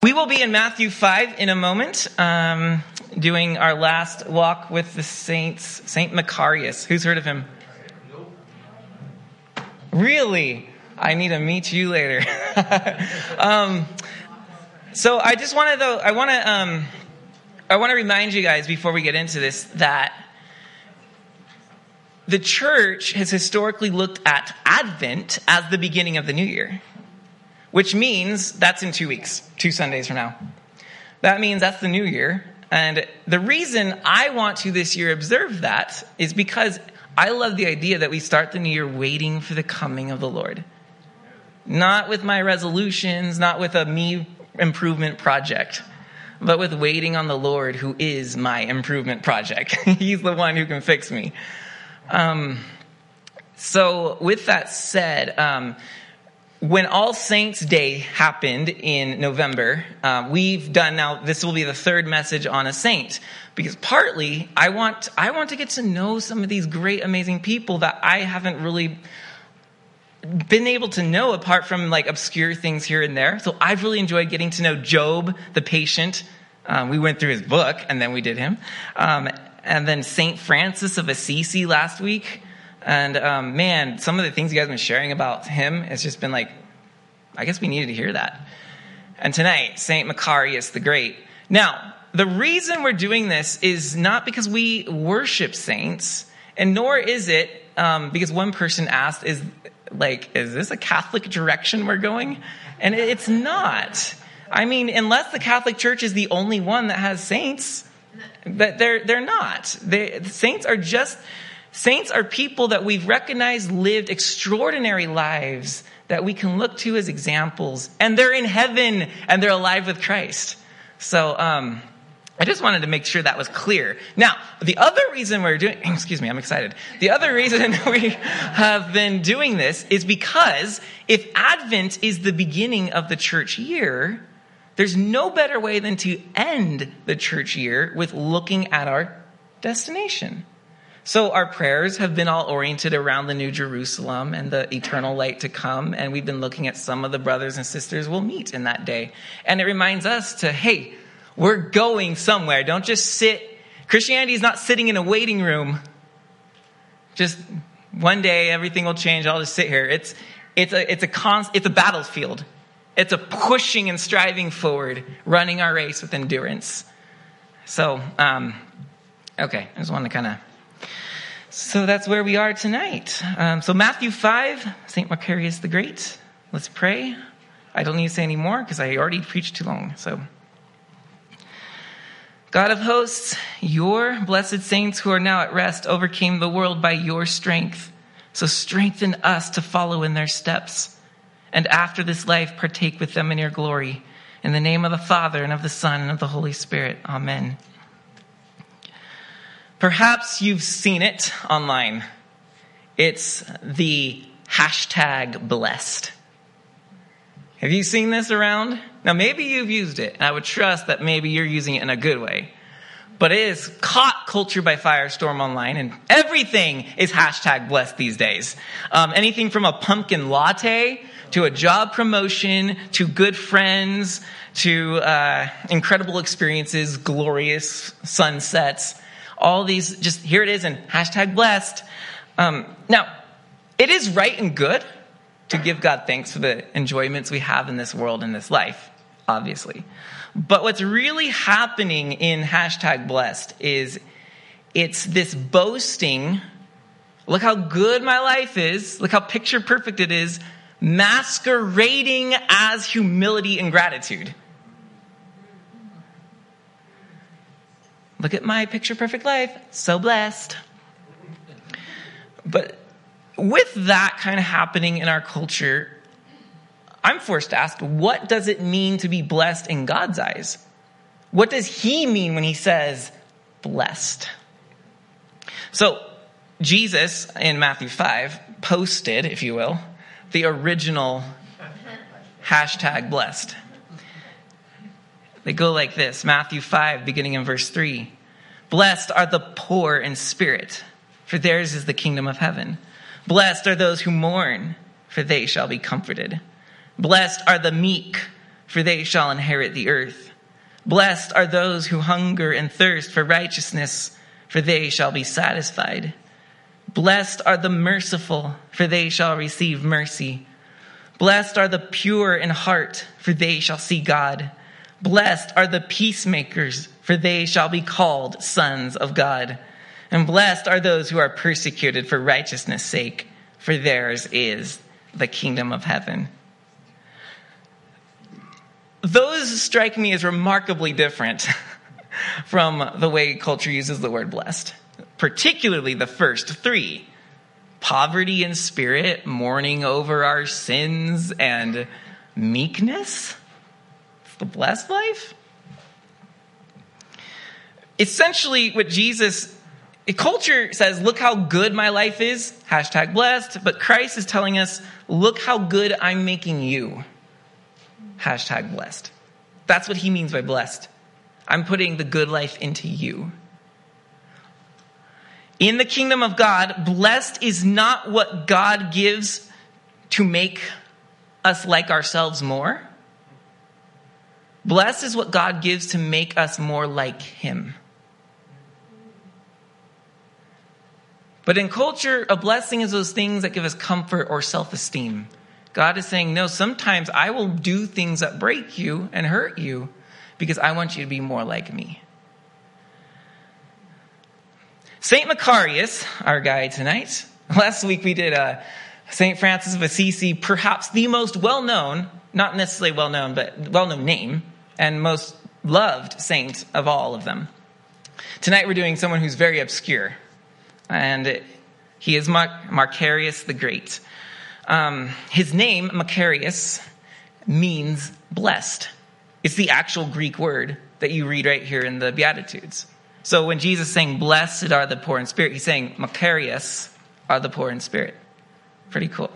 We will be in Matthew 5 in a moment, um, doing our last walk with the saints, Saint Macarius. Who's heard of him? Really? I need to meet you later. um, so I just want to, though, I want to, um, I want to remind you guys before we get into this that the church has historically looked at Advent as the beginning of the new year which means that's in two weeks, two Sundays from now. That means that's the new year. And the reason I want to this year observe that is because I love the idea that we start the new year waiting for the coming of the Lord. Not with my resolutions, not with a me improvement project, but with waiting on the Lord who is my improvement project. He's the one who can fix me. Um, so, with that said, um, when All Saints Day happened in November, um, we've done now, this will be the third message on a saint. Because partly, I want, I want to get to know some of these great, amazing people that I haven't really been able to know apart from like obscure things here and there. So I've really enjoyed getting to know Job, the patient. Um, we went through his book and then we did him. Um, and then Saint Francis of Assisi last week. And um, man, some of the things you guys have been sharing about him has just been like, I guess we needed to hear that. And tonight, St. Macarius the Great. Now, the reason we're doing this is not because we worship saints, and nor is it um, because one person asked, "Is like, is this a Catholic direction we're going?" And it's not. I mean, unless the Catholic Church is the only one that has saints, but they're they're not. They, saints are just Saints are people that we've recognized lived extraordinary lives that we can look to as examples, and they're in heaven and they're alive with Christ. So, um, I just wanted to make sure that was clear. Now, the other reason we're doing, excuse me, I'm excited. The other reason we have been doing this is because if Advent is the beginning of the church year, there's no better way than to end the church year with looking at our destination. So our prayers have been all oriented around the New Jerusalem and the eternal light to come. And we've been looking at some of the brothers and sisters we'll meet in that day. And it reminds us to, hey, we're going somewhere. Don't just sit. Christianity is not sitting in a waiting room. Just one day everything will change. I'll just sit here. It's, it's a, it's a, const, it's a battlefield. It's a pushing and striving forward, running our race with endurance. So, um, okay, I just want to kind of so that's where we are tonight. Um, so, Matthew 5, St. Macarius the Great. Let's pray. I don't need to say any more because I already preached too long. So, God of hosts, your blessed saints who are now at rest overcame the world by your strength. So, strengthen us to follow in their steps. And after this life, partake with them in your glory. In the name of the Father, and of the Son, and of the Holy Spirit. Amen. Perhaps you've seen it online. It's the hashtag blessed. Have you seen this around? Now, maybe you've used it, and I would trust that maybe you're using it in a good way. But it is caught culture by firestorm online, and everything is hashtag blessed these days. Um, anything from a pumpkin latte to a job promotion to good friends to uh, incredible experiences, glorious sunsets all these, just here it is and hashtag blessed. Um, now, it is right and good to give God thanks for the enjoyments we have in this world and this life, obviously. But what's really happening in hashtag blessed is it's this boasting. Look how good my life is. Look how picture perfect it is, masquerading as humility and gratitude. Look at my picture perfect life. So blessed. But with that kind of happening in our culture, I'm forced to ask, what does it mean to be blessed in God's eyes? What does He mean when He says blessed? So, Jesus in Matthew 5 posted, if you will, the original hashtag blessed. They go like this Matthew 5, beginning in verse 3. Blessed are the poor in spirit, for theirs is the kingdom of heaven. Blessed are those who mourn, for they shall be comforted. Blessed are the meek, for they shall inherit the earth. Blessed are those who hunger and thirst for righteousness, for they shall be satisfied. Blessed are the merciful, for they shall receive mercy. Blessed are the pure in heart, for they shall see God. Blessed are the peacemakers, for they shall be called sons of God. And blessed are those who are persecuted for righteousness' sake, for theirs is the kingdom of heaven. Those strike me as remarkably different from the way culture uses the word blessed, particularly the first three poverty in spirit, mourning over our sins, and meekness. The blessed life. Essentially, what Jesus culture says, look how good my life is, hashtag blessed, but Christ is telling us, look how good I'm making you, hashtag blessed. That's what he means by blessed. I'm putting the good life into you. In the kingdom of God, blessed is not what God gives to make us like ourselves more. Blessed is what God gives to make us more like him. But in culture, a blessing is those things that give us comfort or self esteem. God is saying, no, sometimes I will do things that break you and hurt you because I want you to be more like me. St. Macarius, our guide tonight, last week we did uh, St. Francis of Assisi, perhaps the most well known, not necessarily well known, but well known name, and most loved saint of all of them. Tonight we're doing someone who's very obscure and he is Macarius the Great. Um, his name, Macarius, means blessed. It's the actual Greek word that you read right here in the Beatitudes. So when Jesus is saying, Blessed are the poor in spirit, he's saying, Macarius are the poor in spirit. Pretty cool.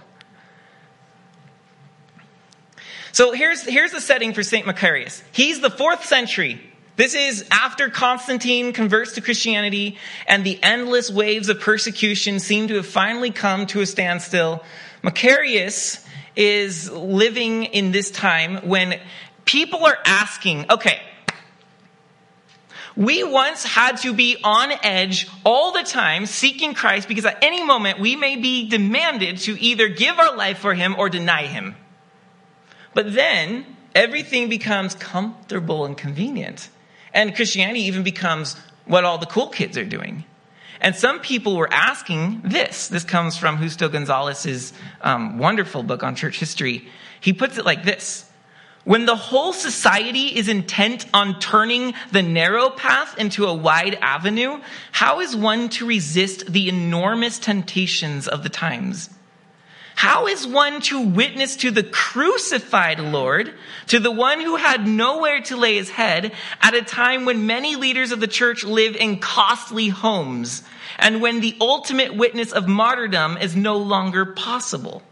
So here's, here's the setting for St. Macarius. He's the fourth century this is after Constantine converts to Christianity and the endless waves of persecution seem to have finally come to a standstill. Macarius is living in this time when people are asking, okay, we once had to be on edge all the time seeking Christ because at any moment we may be demanded to either give our life for him or deny him. But then everything becomes comfortable and convenient. And Christianity even becomes what all the cool kids are doing. And some people were asking this. This comes from Justo Gonzalez's um, wonderful book on church history. He puts it like this. When the whole society is intent on turning the narrow path into a wide avenue, how is one to resist the enormous temptations of the times? How is one to witness to the crucified Lord, to the one who had nowhere to lay his head, at a time when many leaders of the church live in costly homes, and when the ultimate witness of martyrdom is no longer possible?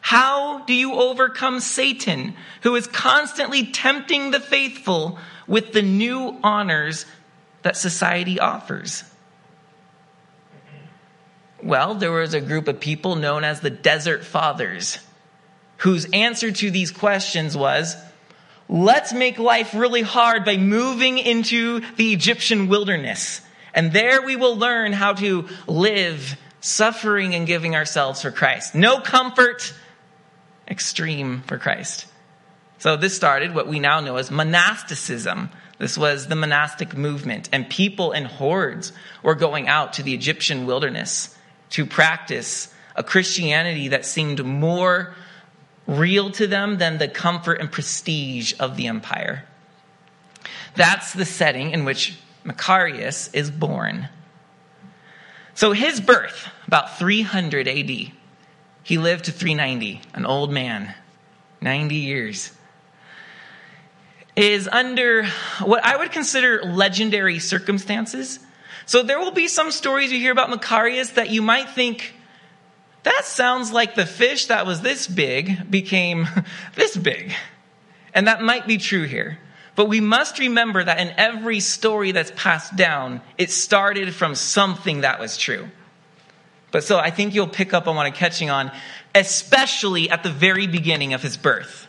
How do you overcome Satan, who is constantly tempting the faithful with the new honors that society offers? Well, there was a group of people known as the Desert Fathers, whose answer to these questions was let's make life really hard by moving into the Egyptian wilderness. And there we will learn how to live suffering and giving ourselves for Christ. No comfort, extreme for Christ. So this started what we now know as monasticism. This was the monastic movement, and people in hordes were going out to the Egyptian wilderness to practice a Christianity that seemed more real to them than the comfort and prestige of the empire. That's the setting in which Macarius is born. So his birth, about 300 AD, he lived to 390, an old man, 90 years, is under what I would consider legendary circumstances so there will be some stories you hear about Macarius that you might think, that sounds like the fish that was this big became this big. And that might be true here. But we must remember that in every story that's passed down, it started from something that was true. But so I think you'll pick up on what I'm catching on, especially at the very beginning of his birth.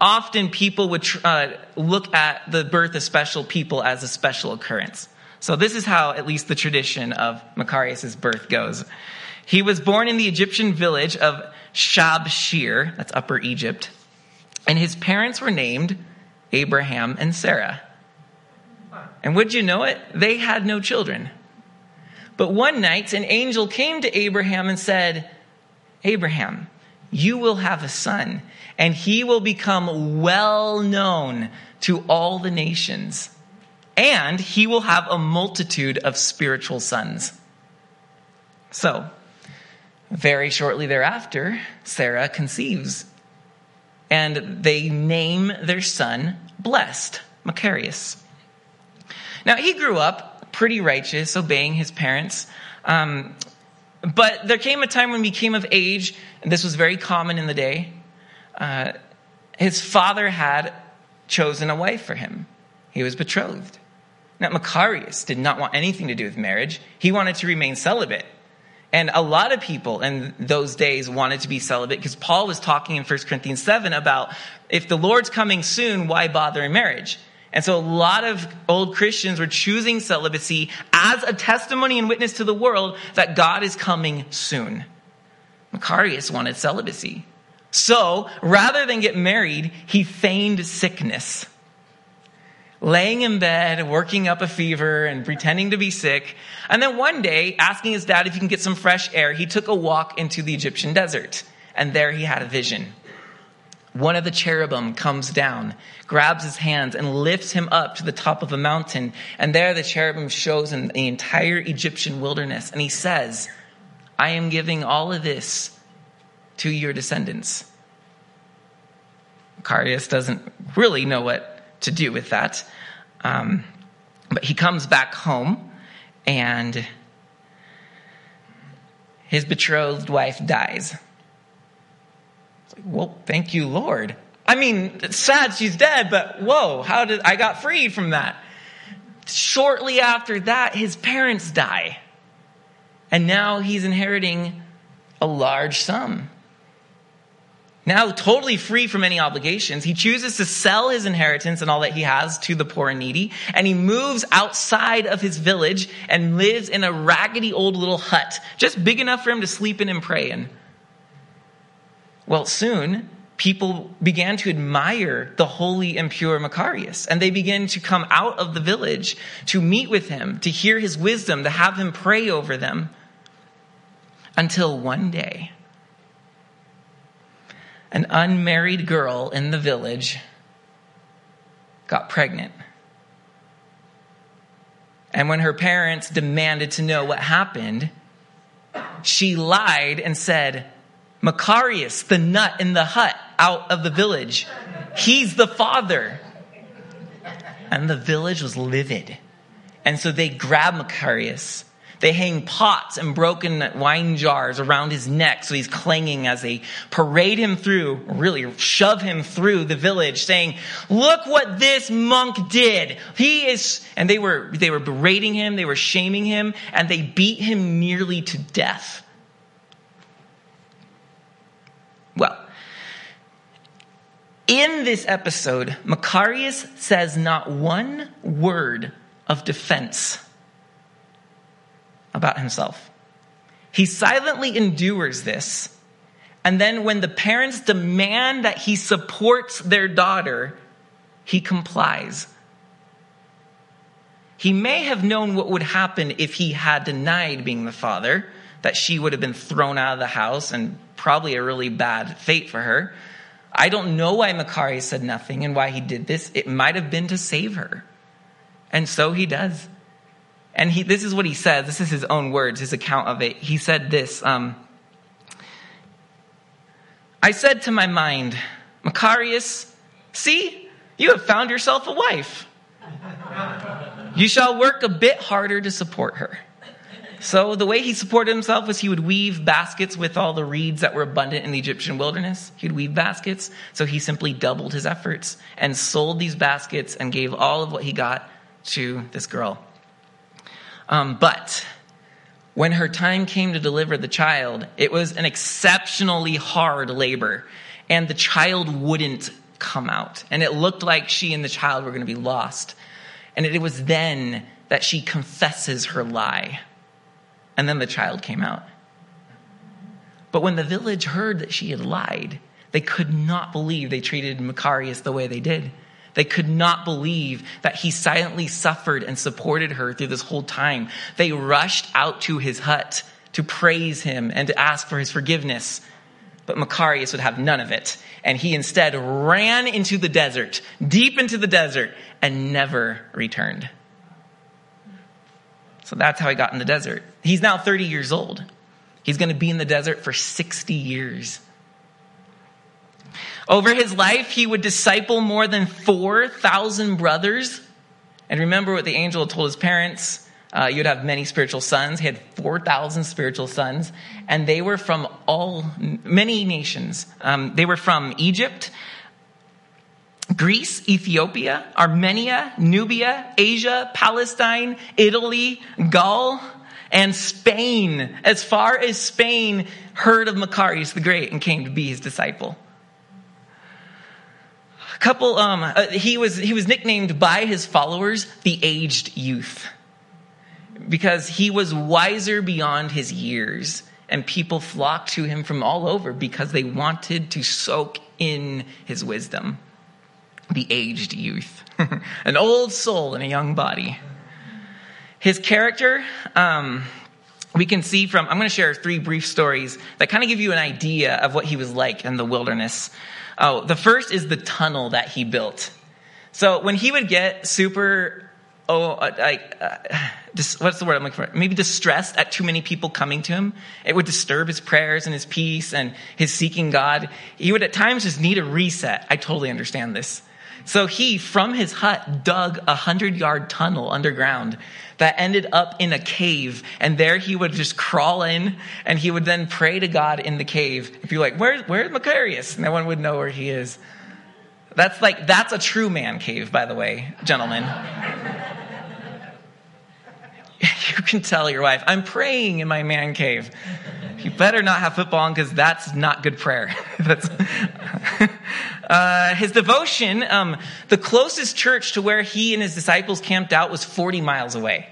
often people would uh, look at the birth of special people as a special occurrence. So this is how at least the tradition of Macarius' birth goes. He was born in the Egyptian village of Shabshir, that's Upper Egypt, and his parents were named Abraham and Sarah. And would you know it? They had no children. But one night, an angel came to Abraham and said, Abraham, you will have a son, and he will become well known to all the nations, and he will have a multitude of spiritual sons. So, very shortly thereafter, Sarah conceives, and they name their son Blessed, Macarius. Now, he grew up pretty righteous, obeying his parents. Um, but there came a time when he came of age, and this was very common in the day. Uh, his father had chosen a wife for him, he was betrothed. Now, Macarius did not want anything to do with marriage, he wanted to remain celibate. And a lot of people in those days wanted to be celibate because Paul was talking in 1 Corinthians 7 about if the Lord's coming soon, why bother in marriage? And so a lot of old Christians were choosing celibacy as a testimony and witness to the world that God is coming soon. Macarius wanted celibacy. So rather than get married, he feigned sickness. Laying in bed, working up a fever, and pretending to be sick. And then one day, asking his dad if he can get some fresh air, he took a walk into the Egyptian desert. And there he had a vision one of the cherubim comes down, grabs his hands, and lifts him up to the top of a mountain. And there the cherubim shows him the entire Egyptian wilderness. And he says, I am giving all of this to your descendants. Macarius doesn't really know what to do with that. Um, but he comes back home and his betrothed wife dies well, thank you, Lord. I mean, it's sad she's dead, but whoa, how did I got freed from that? Shortly after that, his parents die. And now he's inheriting a large sum. Now, totally free from any obligations, he chooses to sell his inheritance and all that he has to the poor and needy, and he moves outside of his village and lives in a raggedy old little hut, just big enough for him to sleep in and pray in. Well, soon people began to admire the holy and pure Macarius, and they began to come out of the village to meet with him, to hear his wisdom, to have him pray over them. Until one day, an unmarried girl in the village got pregnant. And when her parents demanded to know what happened, she lied and said, Macarius, the nut in the hut out of the village. He's the father. And the village was livid. And so they grabbed Macarius. They hang pots and broken wine jars around his neck so he's clanging as they parade him through, really shove him through the village saying, look what this monk did. He is, and they were, they were berating him, they were shaming him, and they beat him nearly to death. Well, in this episode, Macarius says not one word of defense about himself. He silently endures this. And then, when the parents demand that he supports their daughter, he complies. He may have known what would happen if he had denied being the father, that she would have been thrown out of the house and probably a really bad fate for her. I don't know why Makari said nothing and why he did this. It might have been to save her. And so he does. And he, this is what he says. This is his own words, his account of it. He said this um, I said to my mind, Macarius, see, you have found yourself a wife. You shall work a bit harder to support her. So the way he supported himself was he would weave baskets with all the reeds that were abundant in the Egyptian wilderness. He'd weave baskets. So he simply doubled his efforts and sold these baskets and gave all of what he got to this girl. Um, but when her time came to deliver the child, it was an exceptionally hard labor. And the child wouldn't come out. And it looked like she and the child were going to be lost. And it was then that she confesses her lie. And then the child came out. But when the village heard that she had lied, they could not believe they treated Macarius the way they did. They could not believe that he silently suffered and supported her through this whole time. They rushed out to his hut to praise him and to ask for his forgiveness. But Macarius would have none of it. And he instead ran into the desert, deep into the desert, and never returned. So that's how he got in the desert. He's now 30 years old. He's going to be in the desert for 60 years. Over his life, he would disciple more than 4,000 brothers. And remember what the angel told his parents uh, you'd have many spiritual sons. He had 4,000 spiritual sons, and they were from all, many nations. Um, they were from Egypt, Greece, Ethiopia, Armenia, Nubia, Asia, Palestine, Italy, Gaul, and Spain. As far as Spain heard of Macarius the Great and came to be his disciple couple um, uh, he was he was nicknamed by his followers the aged youth because he was wiser beyond his years and people flocked to him from all over because they wanted to soak in his wisdom. The aged youth. An old soul in a young body. His character um, we can see from i'm going to share three brief stories that kind of give you an idea of what he was like in the wilderness Oh, the first is the tunnel that he built. So when he would get super, oh, uh, like, uh, what's the word I'm looking for? Maybe distressed at too many people coming to him. It would disturb his prayers and his peace and his seeking God. He would at times just need a reset. I totally understand this. So he, from his hut, dug a hundred yard tunnel underground that ended up in a cave. And there he would just crawl in and he would then pray to God in the cave. If you're like, Where, where's Macarius? No one would know where he is. That's like, that's a true man cave, by the way, gentlemen. you can tell your wife, I'm praying in my man cave. You better not have football on because that's not good prayer. that's, uh, his devotion, um, the closest church to where he and his disciples camped out was 40 miles away.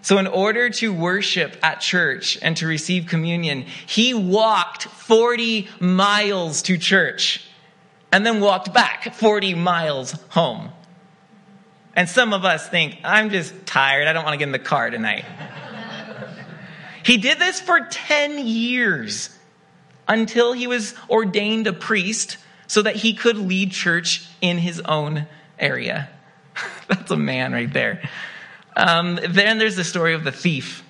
So, in order to worship at church and to receive communion, he walked 40 miles to church and then walked back 40 miles home. And some of us think, I'm just tired. I don't want to get in the car tonight. he did this for 10 years until he was ordained a priest so that he could lead church in his own area. That's a man right there. Um, then there's the story of the thief.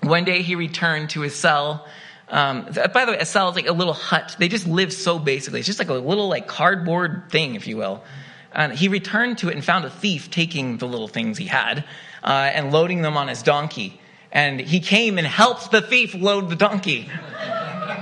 One day he returned to his cell. Um, by the way, a cell is like a little hut. They just live so basically. It's just like a little like cardboard thing, if you will. And he returned to it and found a thief taking the little things he had uh, and loading them on his donkey. And he came and helped the thief load the donkey.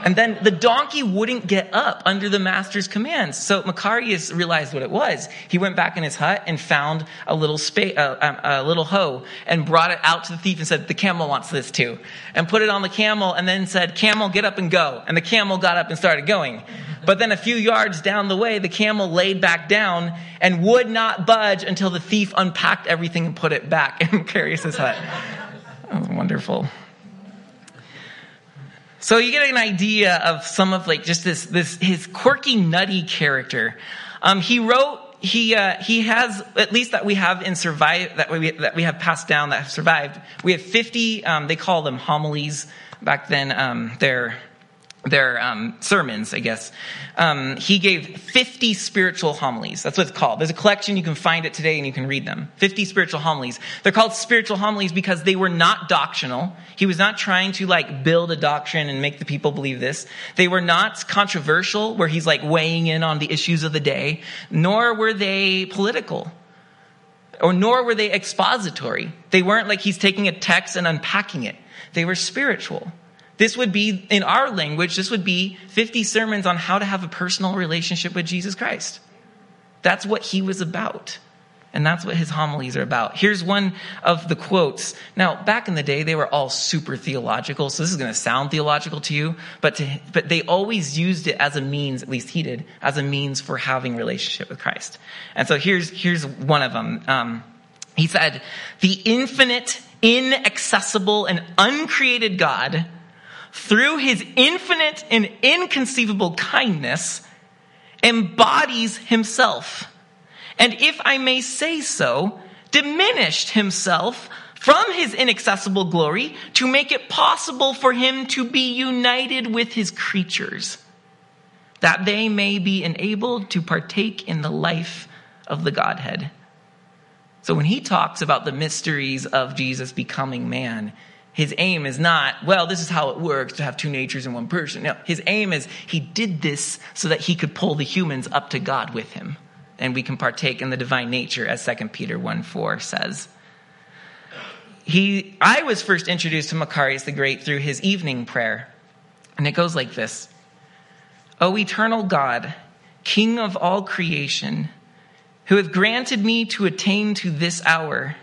And then the donkey wouldn't get up under the master's commands. So Macarius realized what it was. He went back in his hut and found a little spa- uh, um, a little hoe and brought it out to the thief and said, "The camel wants this too." And put it on the camel and then said, "Camel, get up and go." And the camel got up and started going. But then a few yards down the way, the camel laid back down and would not budge until the thief unpacked everything and put it back in Macarius' hut. That was wonderful. So you get an idea of some of like just this, this, his quirky, nutty character. Um, he wrote, he, uh, he has, at least that we have in survive, that we, that we have passed down that have survived. We have 50, um, they call them homilies. Back then, um, they're, their um, sermons, I guess. Um, he gave 50 spiritual homilies. That's what it's called. There's a collection. You can find it today and you can read them. 50 spiritual homilies. They're called spiritual homilies because they were not doctrinal. He was not trying to like build a doctrine and make the people believe this. They were not controversial where he's like weighing in on the issues of the day, nor were they political. Or nor were they expository. They weren't like he's taking a text and unpacking it. They were spiritual. This would be, in our language, this would be 50 sermons on how to have a personal relationship with Jesus Christ. That's what he was about. And that's what his homilies are about. Here's one of the quotes. Now, back in the day, they were all super theological, so this is going to sound theological to you, but, to, but they always used it as a means, at least he did, as a means for having relationship with Christ. And so here's, here's one of them. Um, he said, the infinite, inaccessible, and uncreated God, through his infinite and inconceivable kindness, embodies himself and if I may say so, diminished himself from his inaccessible glory to make it possible for him to be united with his creatures, that they may be enabled to partake in the life of the Godhead. So when he talks about the mysteries of Jesus becoming man, his aim is not, well, this is how it works to have two natures in one person. No, his aim is he did this so that he could pull the humans up to God with him and we can partake in the divine nature, as 2 Peter 1 4 says. He, I was first introduced to Macarius the Great through his evening prayer, and it goes like this O eternal God, King of all creation, who hath granted me to attain to this hour,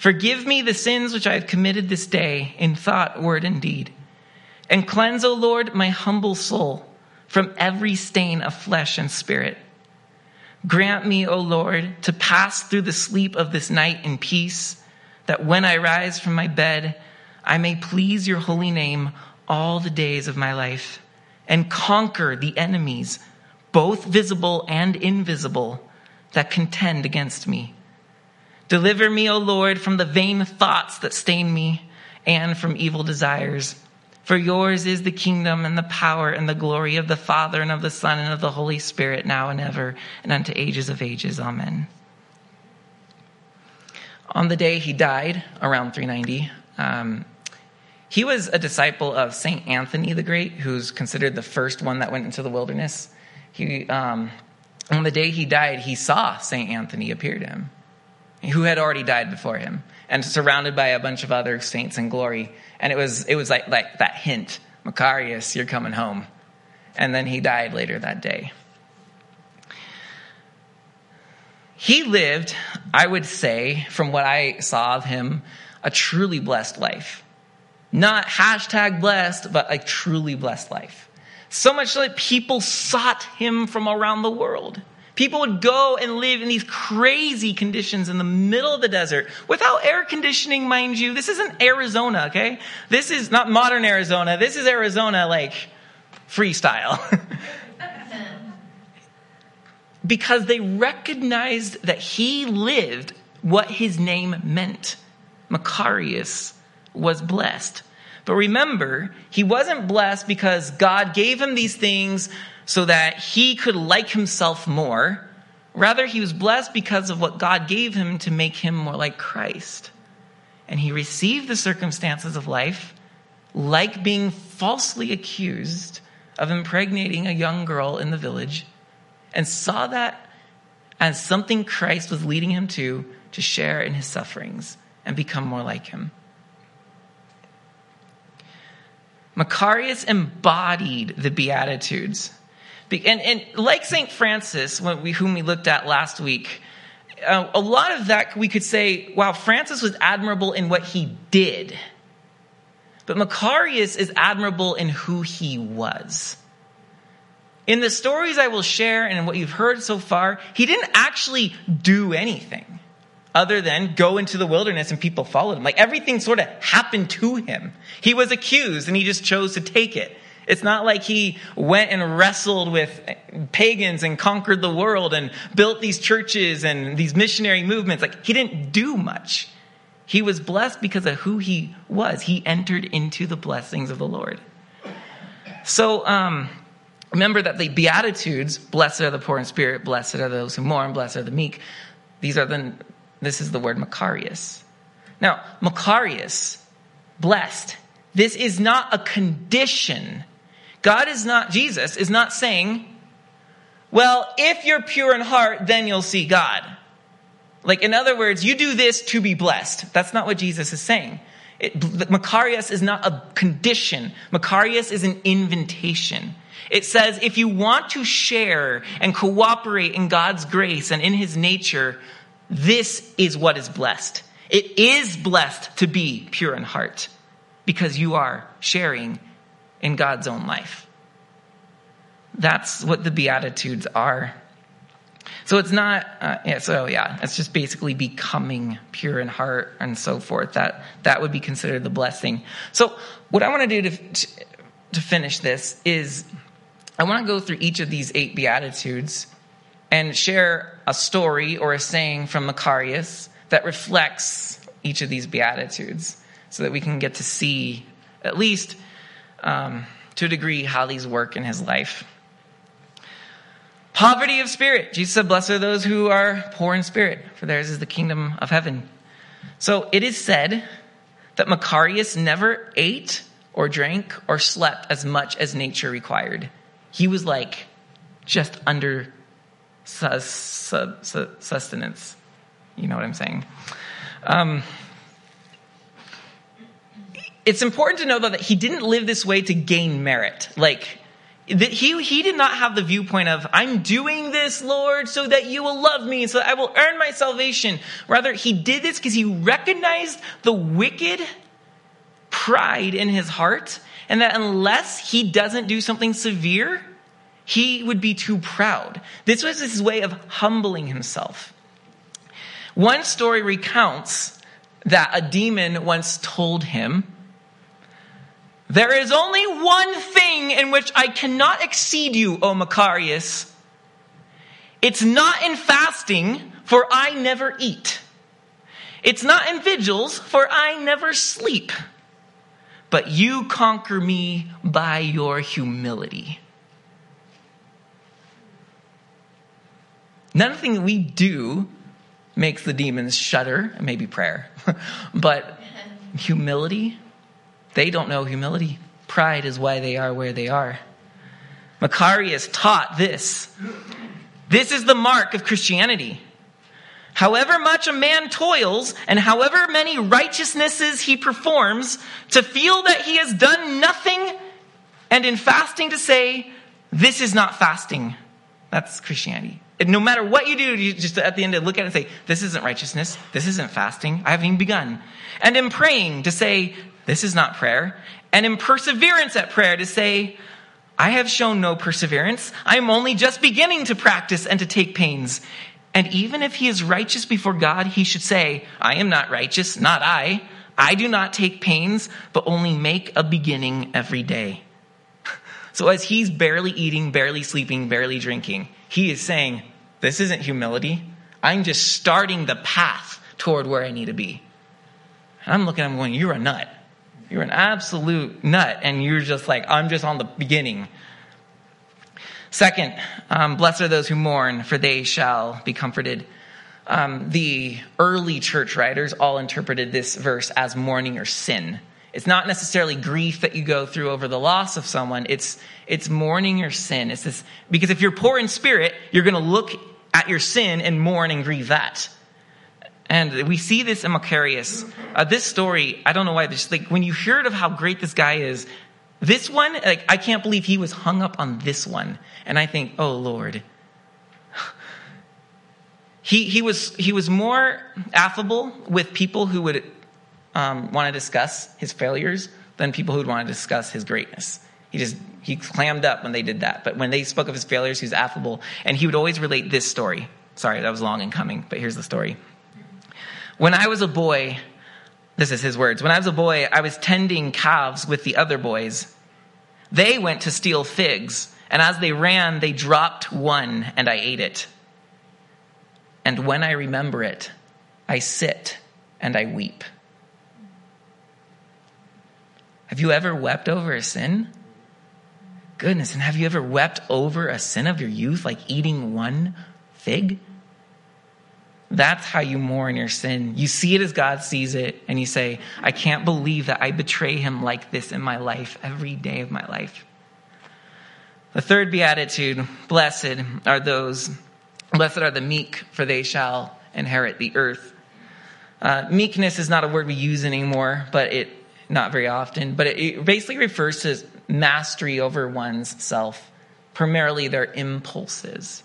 forgive me the sins which I have committed this day in thought, word, and deed. And cleanse, O Lord, my humble soul from every stain of flesh and spirit Grant me, O Lord, to pass through the sleep of this night in peace, that when I rise from my bed, I may please your holy name all the days of my life and conquer the enemies, both visible and invisible, that contend against me. Deliver me, O Lord, from the vain thoughts that stain me and from evil desires for yours is the kingdom and the power and the glory of the Father and of the Son and of the Holy Spirit, now and ever, and unto ages of ages. Amen. On the day he died, around 390, um, he was a disciple of Saint Anthony the Great, who's considered the first one that went into the wilderness. He, um, on the day he died, he saw Saint Anthony appear to him, who had already died before him, and surrounded by a bunch of other saints in glory and it was it was like like that hint, Macarius, you're coming home. And then he died later that day. He lived, I would say, from what I saw of him, a truly blessed life. Not hashtag blessed, but a truly blessed life. So much that people sought him from around the world. People would go and live in these crazy conditions in the middle of the desert without air conditioning, mind you. This isn't Arizona, okay? This is not modern Arizona. This is Arizona like freestyle. because they recognized that he lived what his name meant. Macarius was blessed. But remember, he wasn't blessed because God gave him these things so that he could like himself more. Rather, he was blessed because of what God gave him to make him more like Christ. And he received the circumstances of life like being falsely accused of impregnating a young girl in the village and saw that as something Christ was leading him to to share in his sufferings and become more like him. Macarius embodied the Beatitudes and, and like St. Francis, we, whom we looked at last week, uh, a lot of that we could say, wow, Francis was admirable in what he did. But Macarius is admirable in who he was. In the stories I will share and what you've heard so far, he didn't actually do anything other than go into the wilderness and people followed him. Like everything sort of happened to him. He was accused and he just chose to take it. It's not like he went and wrestled with pagans and conquered the world and built these churches and these missionary movements. Like he didn't do much. He was blessed because of who he was. He entered into the blessings of the Lord. So, um, remember that the Beatitudes, blessed are the poor in spirit, blessed are those who mourn, blessed are the meek. These are the, this is the word Macarius. Now, Macarius, blessed, this is not a condition God is not, Jesus is not saying, well, if you're pure in heart, then you'll see God. Like, in other words, you do this to be blessed. That's not what Jesus is saying. It, Macarius is not a condition. Macarius is an invitation. It says if you want to share and cooperate in God's grace and in his nature, This is what is blessed. It is blessed to be pure in heart because you are sharing in God's own life. That's what the Beatitudes are. So it's not, uh, yeah, so yeah, it's just basically becoming pure in heart and so forth. That, that would be considered the blessing. So what I want to do to, to finish this is I want to go through each of these eight Beatitudes and share a story or a saying from Macarius that reflects each of these Beatitudes so that we can get to see, at least um, to a degree, how these work in his life. Poverty of spirit. Jesus said, Blessed are those who are poor in spirit, for theirs is the kingdom of heaven. So it is said that Macarius never ate or drank or slept as much as nature required. He was like just under sustenance. You know what I'm saying? Um, it's important to know though that he didn't live this way to gain merit. Like, that he, he did not have the viewpoint of, I'm doing this, Lord, so that you will love me, so that I will earn my salvation. Rather, he did this because he recognized the wicked pride in his heart, and that unless he doesn't do something severe, he would be too proud. This was his way of humbling himself. One story recounts that a demon once told him, There is only one thing in which I cannot exceed you, O Macarius. It's not in fasting, for I never eat. It's not in vigils, for I never sleep. But you conquer me by your humility. Nothing we do makes the demons shudder, maybe prayer. but humility, they don't know humility. Pride is why they are where they are. Macarius taught this. This is the mark of Christianity. However much a man toils and however many righteousnesses he performs, to feel that he has done nothing and in fasting to say, this is not fasting. That's Christianity no matter what you do, you just at the end look at it and say, this isn't righteousness. This isn't fasting. I haven't even begun. And in praying to say, this is not prayer. And in perseverance at prayer to say, I have shown no perseverance. I am only just beginning to practice and to take pains. And even if he is righteous before God, he should say, I am not righteous, not I. I do not take pains, but only make a beginning every day. So as he's barely eating, barely sleeping, barely drinking, he is saying, this isn't humility. I'm just starting the path toward where I need to be. And I'm looking at him going, You're a nut. You're an absolute nut. And you're just like, I'm just on the beginning. Second, um, blessed are those who mourn, for they shall be comforted. Um, the early church writers all interpreted this verse as mourning or sin. It's not necessarily grief that you go through over the loss of someone. It's, it's mourning your sin. It's this, because if you're poor in spirit, you're going to look at your sin and mourn and grieve that. And we see this in Macarius. Uh, this story, I don't know why, just like when you heard of how great this guy is, this one, like, I can't believe he was hung up on this one. And I think, oh Lord. He, he, was, he was more affable with people who would um, want to discuss his failures than people who would want to discuss his greatness. He just he clammed up when they did that. But when they spoke of his failures, he was affable, and he would always relate this story. Sorry, that was long in coming, but here's the story. When I was a boy, this is his words. When I was a boy, I was tending calves with the other boys. They went to steal figs, and as they ran, they dropped one, and I ate it. And when I remember it, I sit and I weep. Have you ever wept over a sin? Goodness, and have you ever wept over a sin of your youth, like eating one fig? That's how you mourn your sin. You see it as God sees it, and you say, I can't believe that I betray him like this in my life every day of my life. The third beatitude blessed are those, blessed are the meek, for they shall inherit the earth. Uh, meekness is not a word we use anymore, but it not very often, but it basically refers to mastery over one's self, primarily their impulses.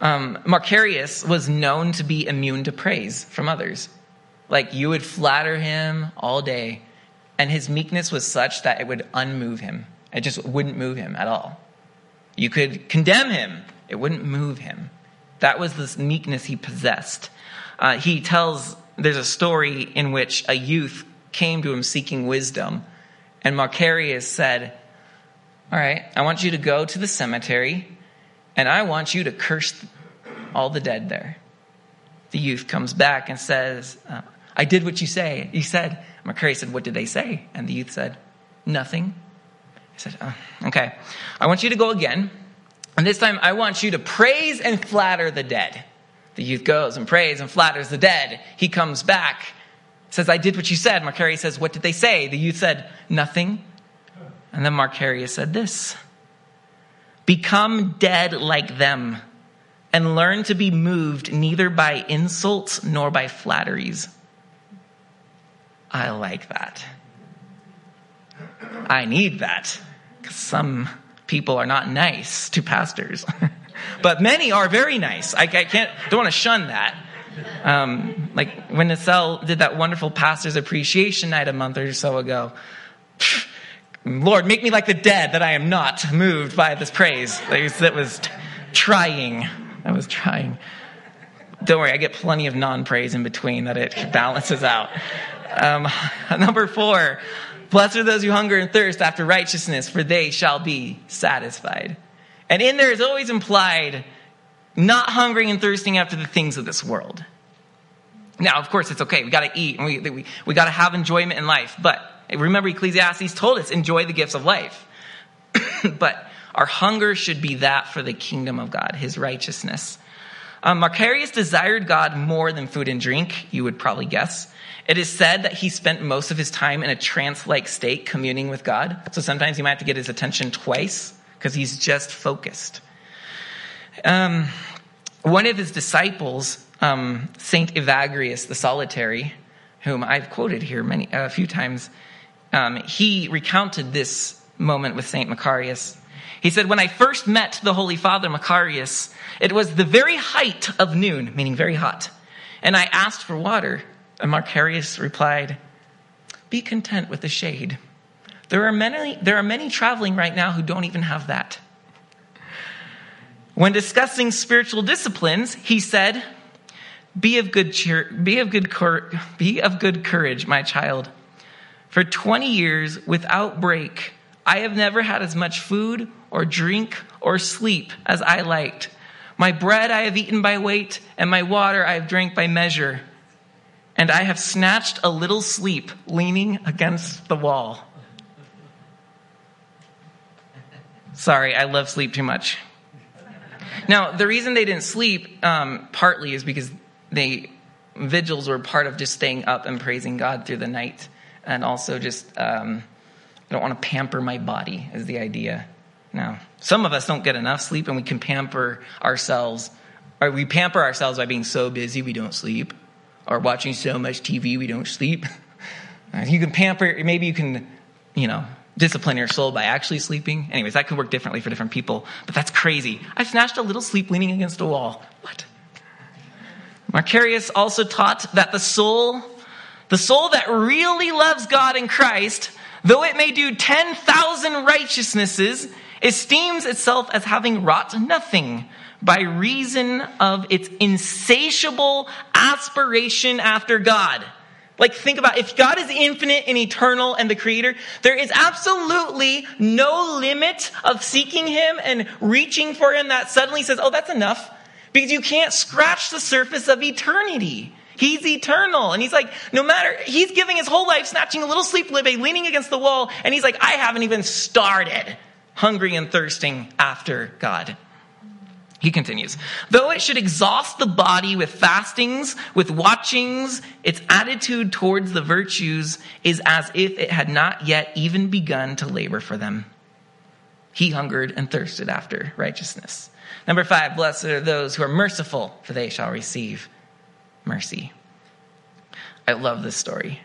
Um, Macarius was known to be immune to praise from others. Like you would flatter him all day, and his meekness was such that it would unmove him. It just wouldn't move him at all. You could condemn him, it wouldn't move him. That was this meekness he possessed. Uh, he tells, there's a story in which a youth came to him seeking wisdom, and Macarius said, All right, I want you to go to the cemetery, and I want you to curse all the dead there. The youth comes back and says, uh, I did what you say. You said, Macarius said, What did they say? And the youth said, Nothing. He said, oh, Okay, I want you to go again. And this time I want you to praise and flatter the dead. The youth goes and prays and flatters the dead. He comes back, says, I did what you said. Macarius says, What did they say? The youth said, Nothing. And then Macarius said this Become dead like them, and learn to be moved neither by insults nor by flatteries. I like that. I need that. Because some people are not nice to pastors. but many are very nice. I, I can't, don't want to shun that. Um, like when Nacelle did that wonderful pastor's appreciation night a month or so ago. Lord, make me like the dead that I am not moved by this praise. That was trying. I was trying. Don't worry, I get plenty of non praise in between that it balances out. Um, number four, blessed are those who hunger and thirst after righteousness, for they shall be satisfied. And in there is always implied not hungering and thirsting after the things of this world. Now, of course, it's okay. We got to eat and we, we, we got to have enjoyment in life. But remember, Ecclesiastes told us enjoy the gifts of life. but our hunger should be that for the kingdom of God, his righteousness. Um, Macarius desired God more than food and drink, you would probably guess. It is said that he spent most of his time in a trance like state communing with God. So sometimes he might have to get his attention twice because he's just focused. Um, one of his disciples, um, Saint Evagrius the Solitary, whom I've quoted here many a few times, um, he recounted this moment with Saint Macarius. He said, "When I first met the Holy Father Macarius, it was the very height of noon, meaning very hot, and I asked for water." And Macarius replied, Be content with the shade. There are many, there are many traveling right now who don't even have that. When discussing spiritual disciplines, he said, Be of good cheer, be of good, be of good courage, my child. For 20 years without break, I have never had as much food or drink or sleep as I liked. My bread I have eaten by weight, and my water I have drank by measure and I have snatched a little sleep leaning against the wall. Sorry, I love sleep too much. Now, the reason they didn't sleep um, partly is because they vigils were part of just staying up and praising God through the night, and also just um, I don't want to pamper my body is the idea. Now, some of us don't get enough sleep, and we can pamper ourselves, or we pamper ourselves by being so busy we don't sleep or watching so much TV we don't sleep. you can pamper, maybe you can, you know, discipline your soul by actually sleeping. Anyways, that could work differently for different people, but that's crazy. I snatched a little sleep leaning against a wall. What? Macarius also taught that the soul, the soul that really loves God and Christ, though it may do 10,000 righteousnesses, esteems itself as having wrought nothing by reason of its insatiable aspiration after God. Like, think about if God is infinite and eternal and the creator, there is absolutely no limit of seeking Him and reaching for Him that suddenly says, oh, that's enough. Because you can't scratch the surface of eternity. He's eternal. And he's like, no matter, he's giving his whole life, snatching a little sleep living, leaning against the wall. And he's like, I haven't even started hungry and thirsting after God. He continues, though it should exhaust the body with fastings, with watchings, its attitude towards the virtues is as if it had not yet even begun to labor for them. He hungered and thirsted after righteousness. Number five, blessed are those who are merciful, for they shall receive mercy. I love this story.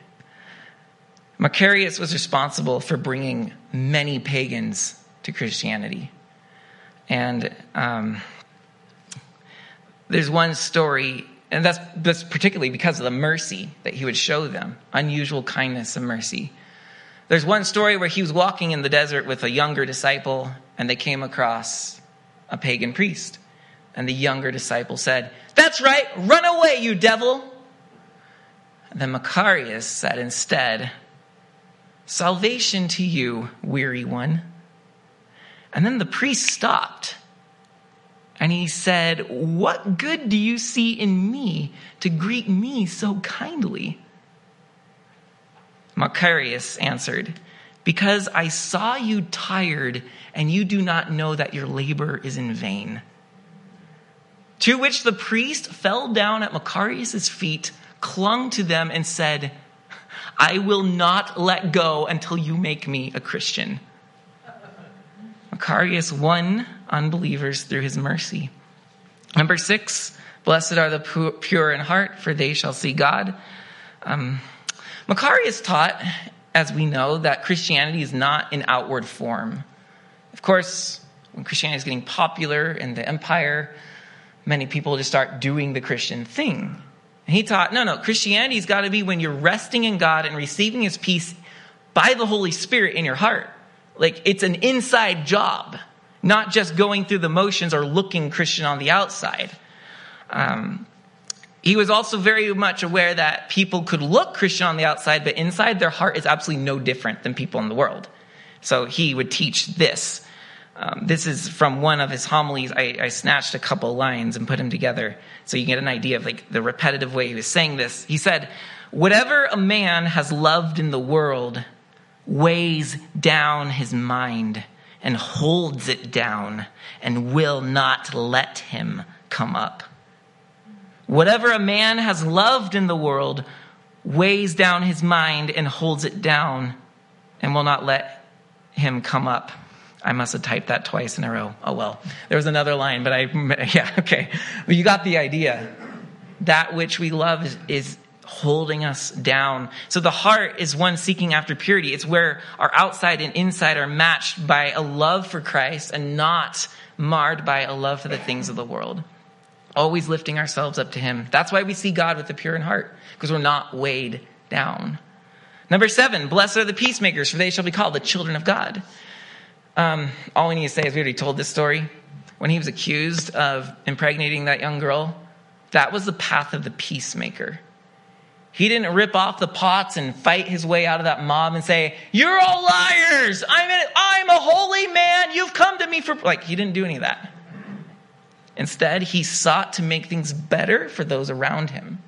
Macarius was responsible for bringing many pagans to Christianity. And um, there's one story, and that's, that's particularly because of the mercy that he would show them unusual kindness and mercy. There's one story where he was walking in the desert with a younger disciple, and they came across a pagan priest. And the younger disciple said, That's right, run away, you devil. And then Macarius said instead, Salvation to you, weary one. And then the priest stopped and he said, What good do you see in me to greet me so kindly? Macarius answered, Because I saw you tired, and you do not know that your labor is in vain. To which the priest fell down at Macarius' feet, clung to them, and said, I will not let go until you make me a Christian. Macarius won unbelievers through his mercy. Number six, blessed are the pure in heart, for they shall see God. Um, Macarius taught, as we know, that Christianity is not an outward form. Of course, when Christianity is getting popular in the empire, many people just start doing the Christian thing. And he taught, no, no, Christianity's got to be when you're resting in God and receiving his peace by the Holy Spirit in your heart. Like it's an inside job, not just going through the motions or looking Christian on the outside. Um, he was also very much aware that people could look Christian on the outside, but inside their heart is absolutely no different than people in the world. So he would teach this. Um, this is from one of his homilies. I, I, snatched a couple lines and put them together so you get an idea of like the repetitive way he was saying this. He said, "Whatever a man has loved in the world weighs down his mind and holds it down and will not let him come up." Whatever a man has loved in the world weighs down his mind and holds it down and will not let him come up. I must have typed that twice in a row. Oh well. There was another line, but I, yeah, okay. But you got the idea. That which we love is, is holding us down. So the heart is one seeking after purity. It's where our outside and inside are matched by a love for Christ and not marred by a love for the things of the world always lifting ourselves up to Him. That's why we see God with a pure in heart, because we're not weighed down. Number seven, blessed are the peacemakers, for they shall be called the children of God. Um, all we need to say is we already told this story. When he was accused of impregnating that young girl, that was the path of the peacemaker. He didn't rip off the pots and fight his way out of that mob and say, You're all liars! I'm, a, I'm a holy man! You've come to me for. Like, he didn't do any of that. Instead, he sought to make things better for those around him.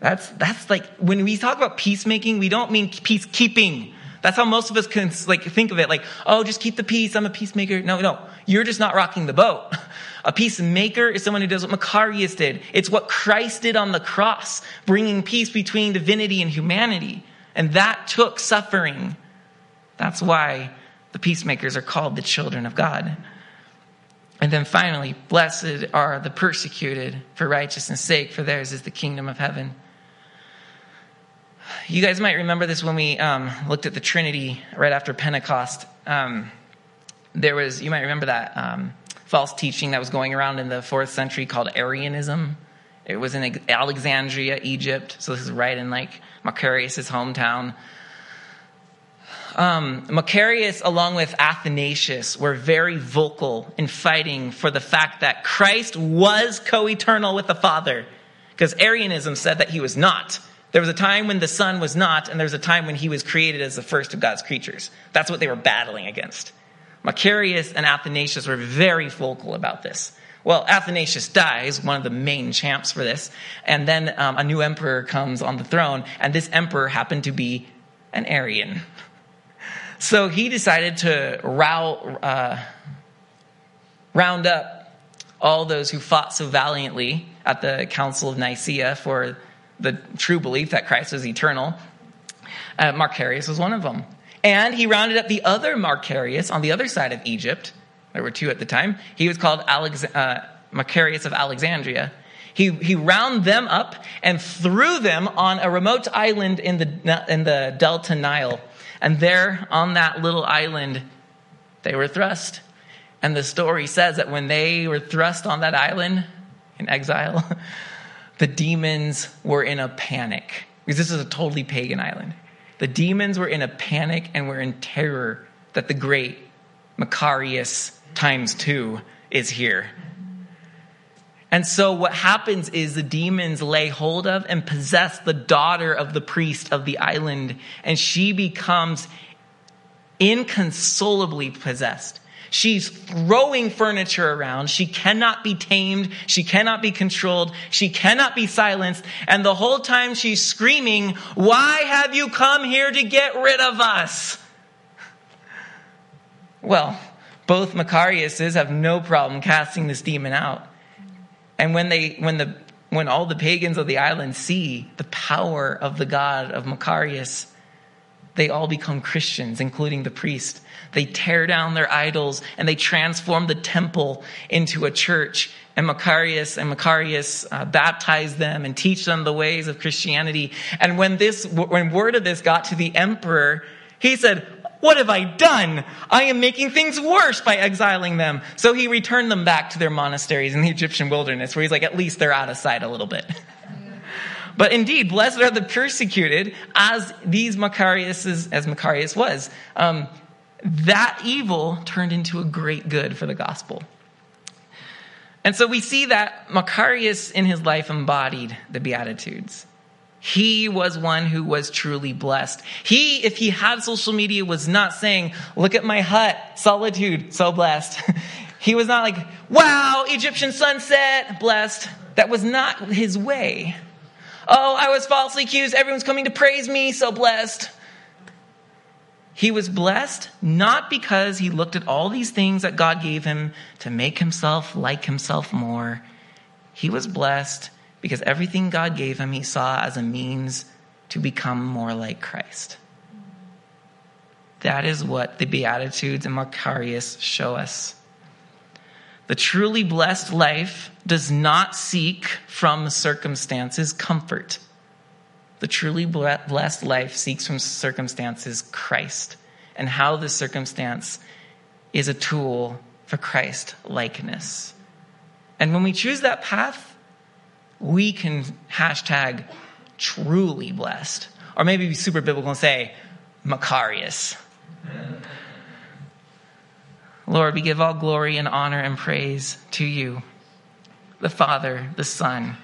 That's, that's like, when we talk about peacemaking, we don't mean peacekeeping. That's how most of us can like think of it. Like, oh, just keep the peace. I'm a peacemaker. No, no. You're just not rocking the boat. A peacemaker is someone who does what Macarius did. It's what Christ did on the cross, bringing peace between divinity and humanity. And that took suffering. That's why the peacemakers are called the children of God. And then finally, blessed are the persecuted for righteousness' sake, for theirs is the kingdom of heaven. You guys might remember this when we um, looked at the Trinity right after Pentecost. Um, there was, you might remember that um, false teaching that was going around in the fourth century called Arianism. It was in Alexandria, Egypt. So this is right in like Macarius' hometown um, Macarius, along with Athanasius, were very vocal in fighting for the fact that Christ was co eternal with the Father, because Arianism said that he was not. There was a time when the Son was not, and there was a time when he was created as the first of God's creatures. That's what they were battling against. Macarius and Athanasius were very vocal about this. Well, Athanasius dies, one of the main champs for this, and then um, a new emperor comes on the throne, and this emperor happened to be an Arian. So he decided to row, uh, round up all those who fought so valiantly at the Council of Nicaea for the true belief that Christ was eternal. Uh, Macarius was one of them. And he rounded up the other Macarius on the other side of Egypt. There were two at the time. He was called Alex- uh, Macarius of Alexandria. He, he rounded them up and threw them on a remote island in the, in the Delta Nile. And there on that little island, they were thrust. And the story says that when they were thrust on that island, in exile, the demons were in a panic because this is a totally pagan island. The demons were in a panic and were in terror that the great Macarius times two is here. And so what happens is the demons lay hold of and possess the daughter of the priest of the island, and she becomes inconsolably possessed. She's throwing furniture around. She cannot be tamed. She cannot be controlled. She cannot be silenced. And the whole time she's screaming, Why have you come here to get rid of us? Well, both Macariuses have no problem casting this demon out. And when they when the when all the pagans of the island see the power of the God of Macarius, they all become Christians, including the priest. They tear down their idols and they transform the temple into a church. And Macarius and Macarius uh, baptize them and teach them the ways of Christianity. And when this, when word of this got to the emperor, he said, what have I done? I am making things worse by exiling them. So he returned them back to their monasteries in the Egyptian wilderness, where he's like, at least they're out of sight a little bit. but indeed, blessed are the persecuted, as these Macarius, as Macarius was. Um, that evil turned into a great good for the gospel. And so we see that Macarius in his life embodied the Beatitudes. He was one who was truly blessed. He, if he had social media, was not saying, look at my hut, solitude, so blessed. he was not like, wow, Egyptian sunset, blessed. That was not his way. Oh, I was falsely accused. Everyone's coming to praise me, so blessed. He was blessed not because he looked at all these things that God gave him to make himself like himself more. He was blessed because everything God gave him, he saw as a means to become more like Christ. That is what the Beatitudes and Macarius show us. The truly blessed life does not seek from circumstances comfort. The truly blessed life seeks from circumstances Christ and how the circumstance is a tool for Christ likeness. And when we choose that path, we can hashtag truly blessed. Or maybe be super biblical and say makarios. Lord, we give all glory and honor and praise to you, the Father, the Son,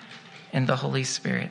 and the Holy Spirit.